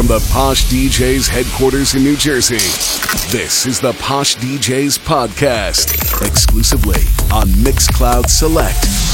From the Posh DJs headquarters in New Jersey, this is the Posh DJs podcast, exclusively on Mixcloud Select.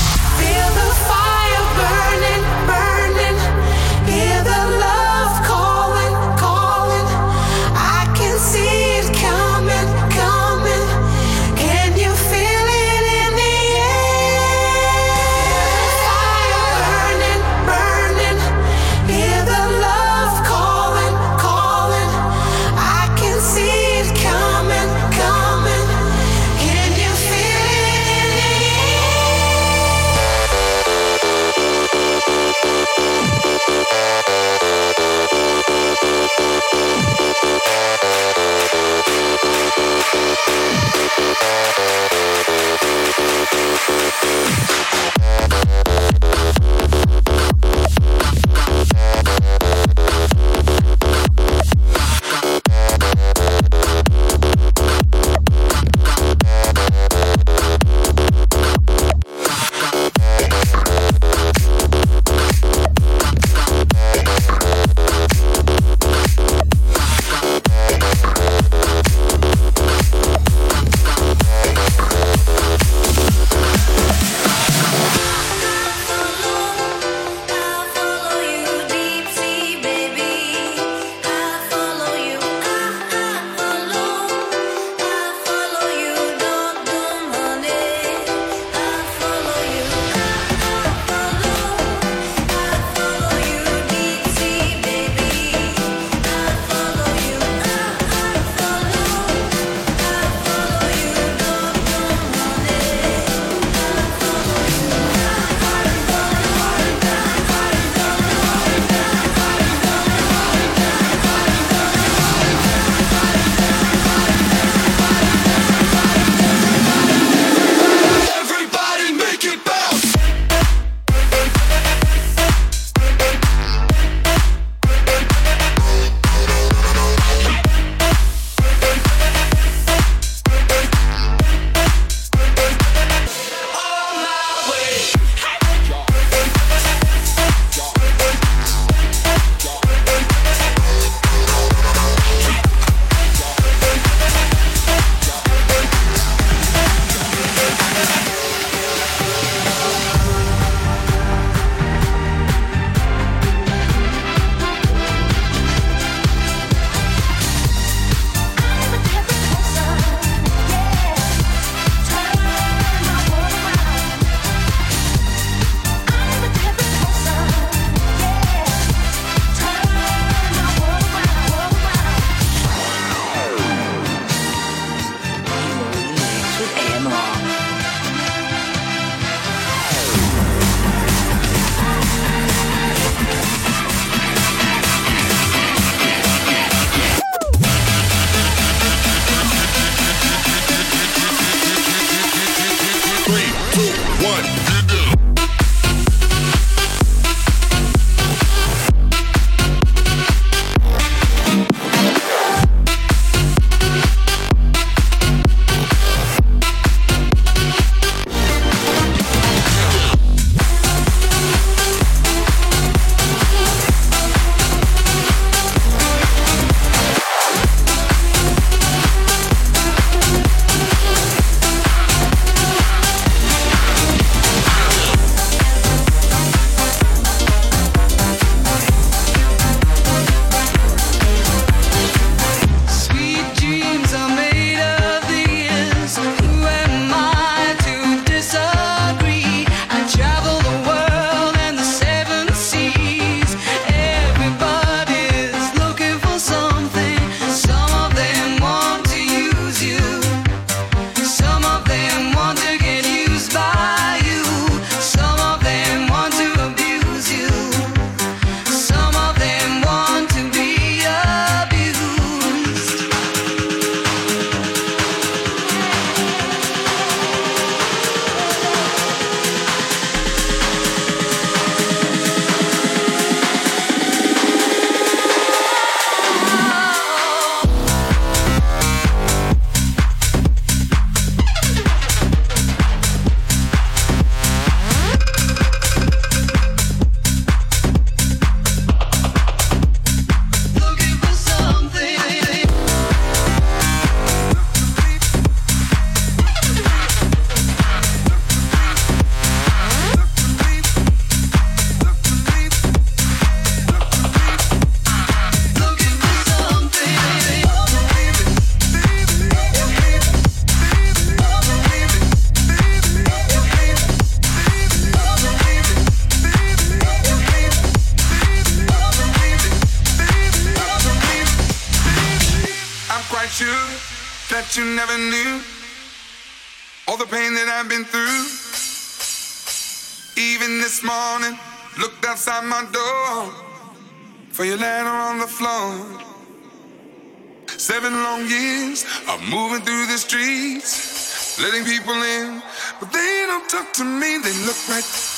for your land on the floor. Seven long years of moving through the streets, letting people in, but they don't talk to me. They look right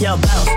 Yo, bounce.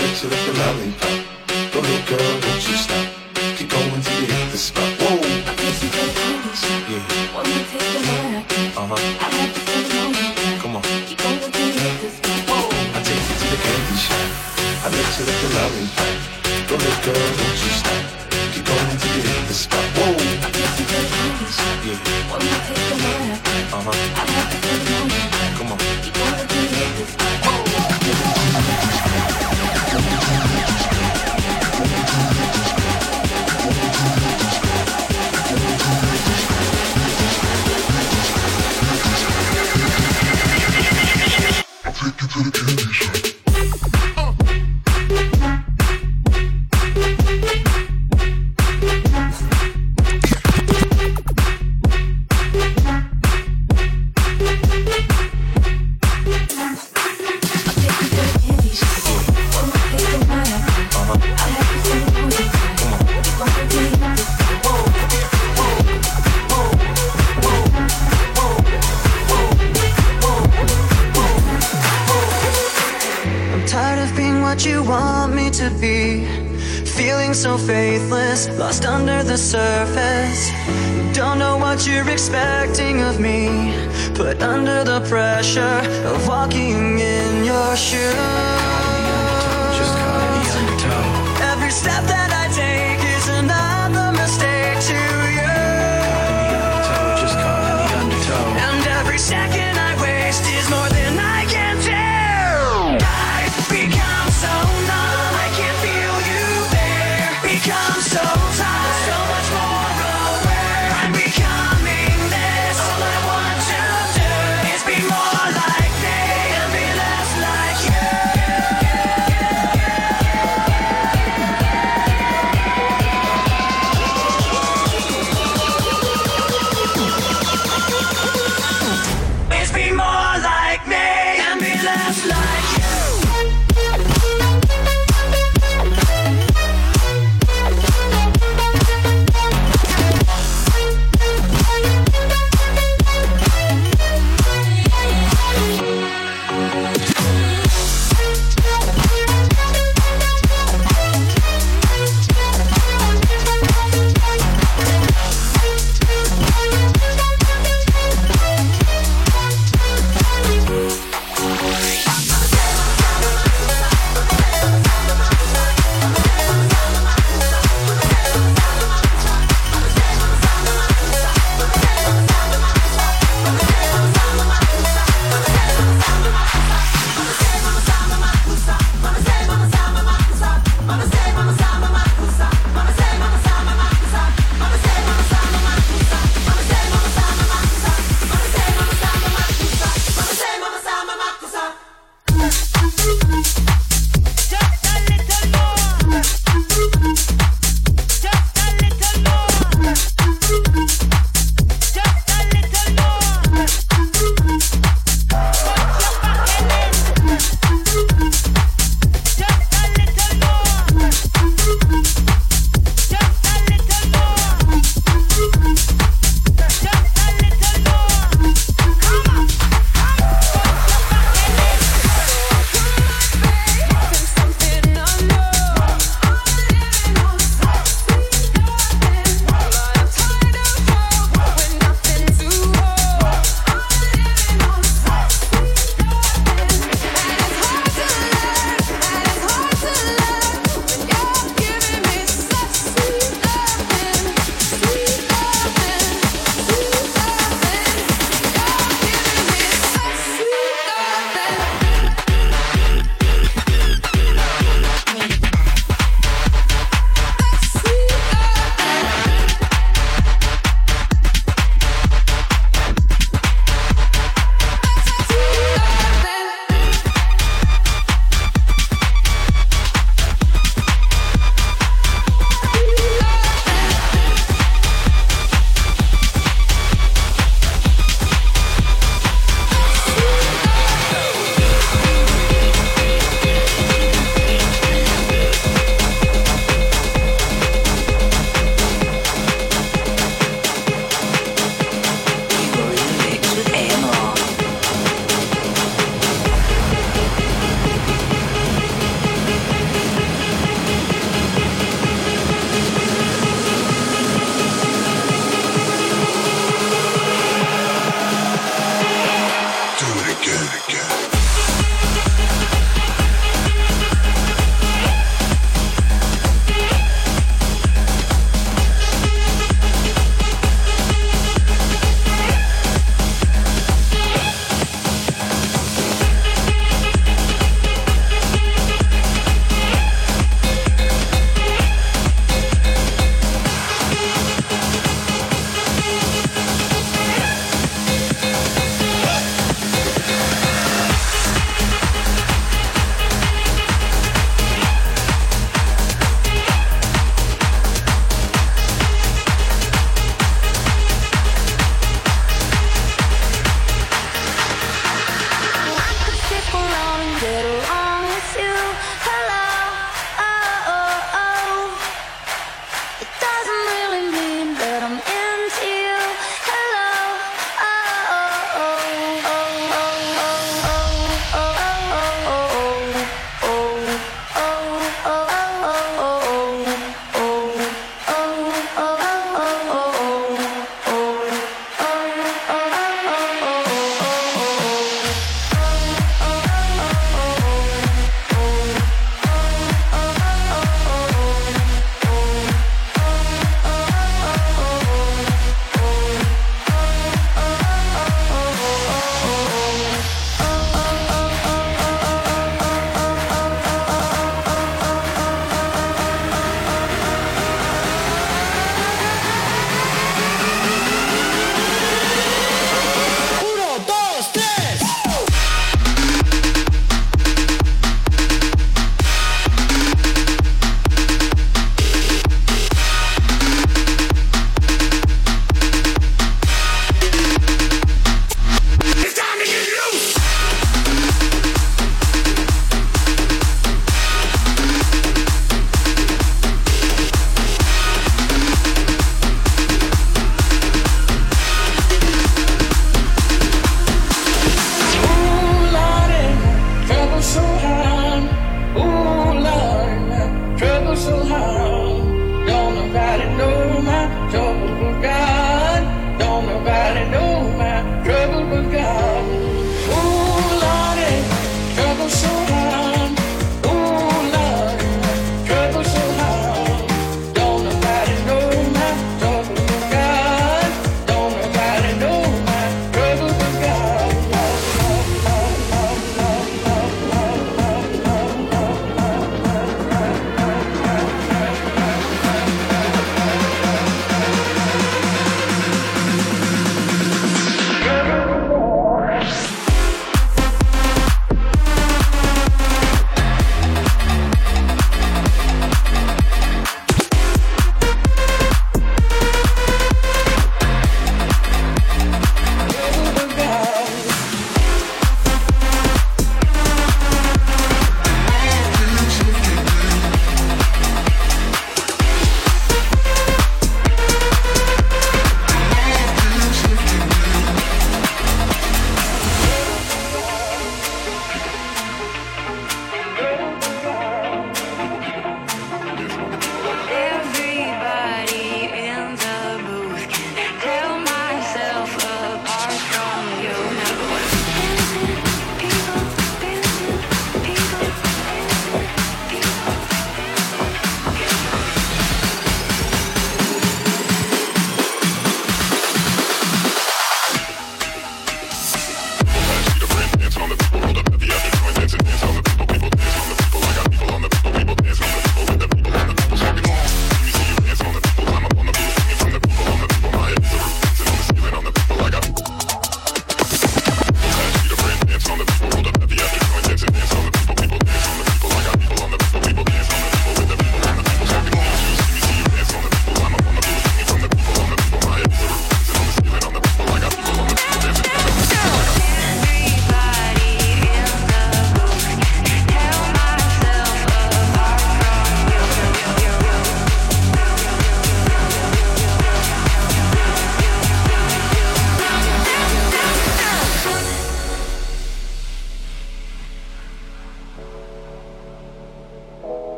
mix it with a lollipop. Go ahead, girl, don't you stop. Keep going till you hit the spot. Whoa. I think you got feelings. Yeah. Want me to take the night? Uh huh. I have to feel the moment. Come on. Keep going till you hit the spot. Whoa. I take you to the candy shop. I mix it with a lollipop. Go ahead, girl, don't you stop. Keep going till you hit the spot. Whoa. I think you got feelings. Yeah. Want me to take the night? Uh huh.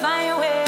Find a way.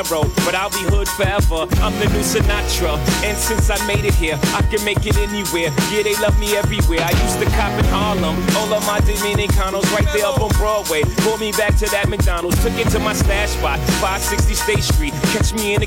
But I'll be hood forever. I'm the new Sinatra. And since I made it here, I can make it anywhere. Yeah, they love me everywhere. I used to cop in Harlem. All of my Dominicanos right there up on Broadway. Pulled me back to that McDonald's. Took it to my stash spot, 560 State Street. Catch me in the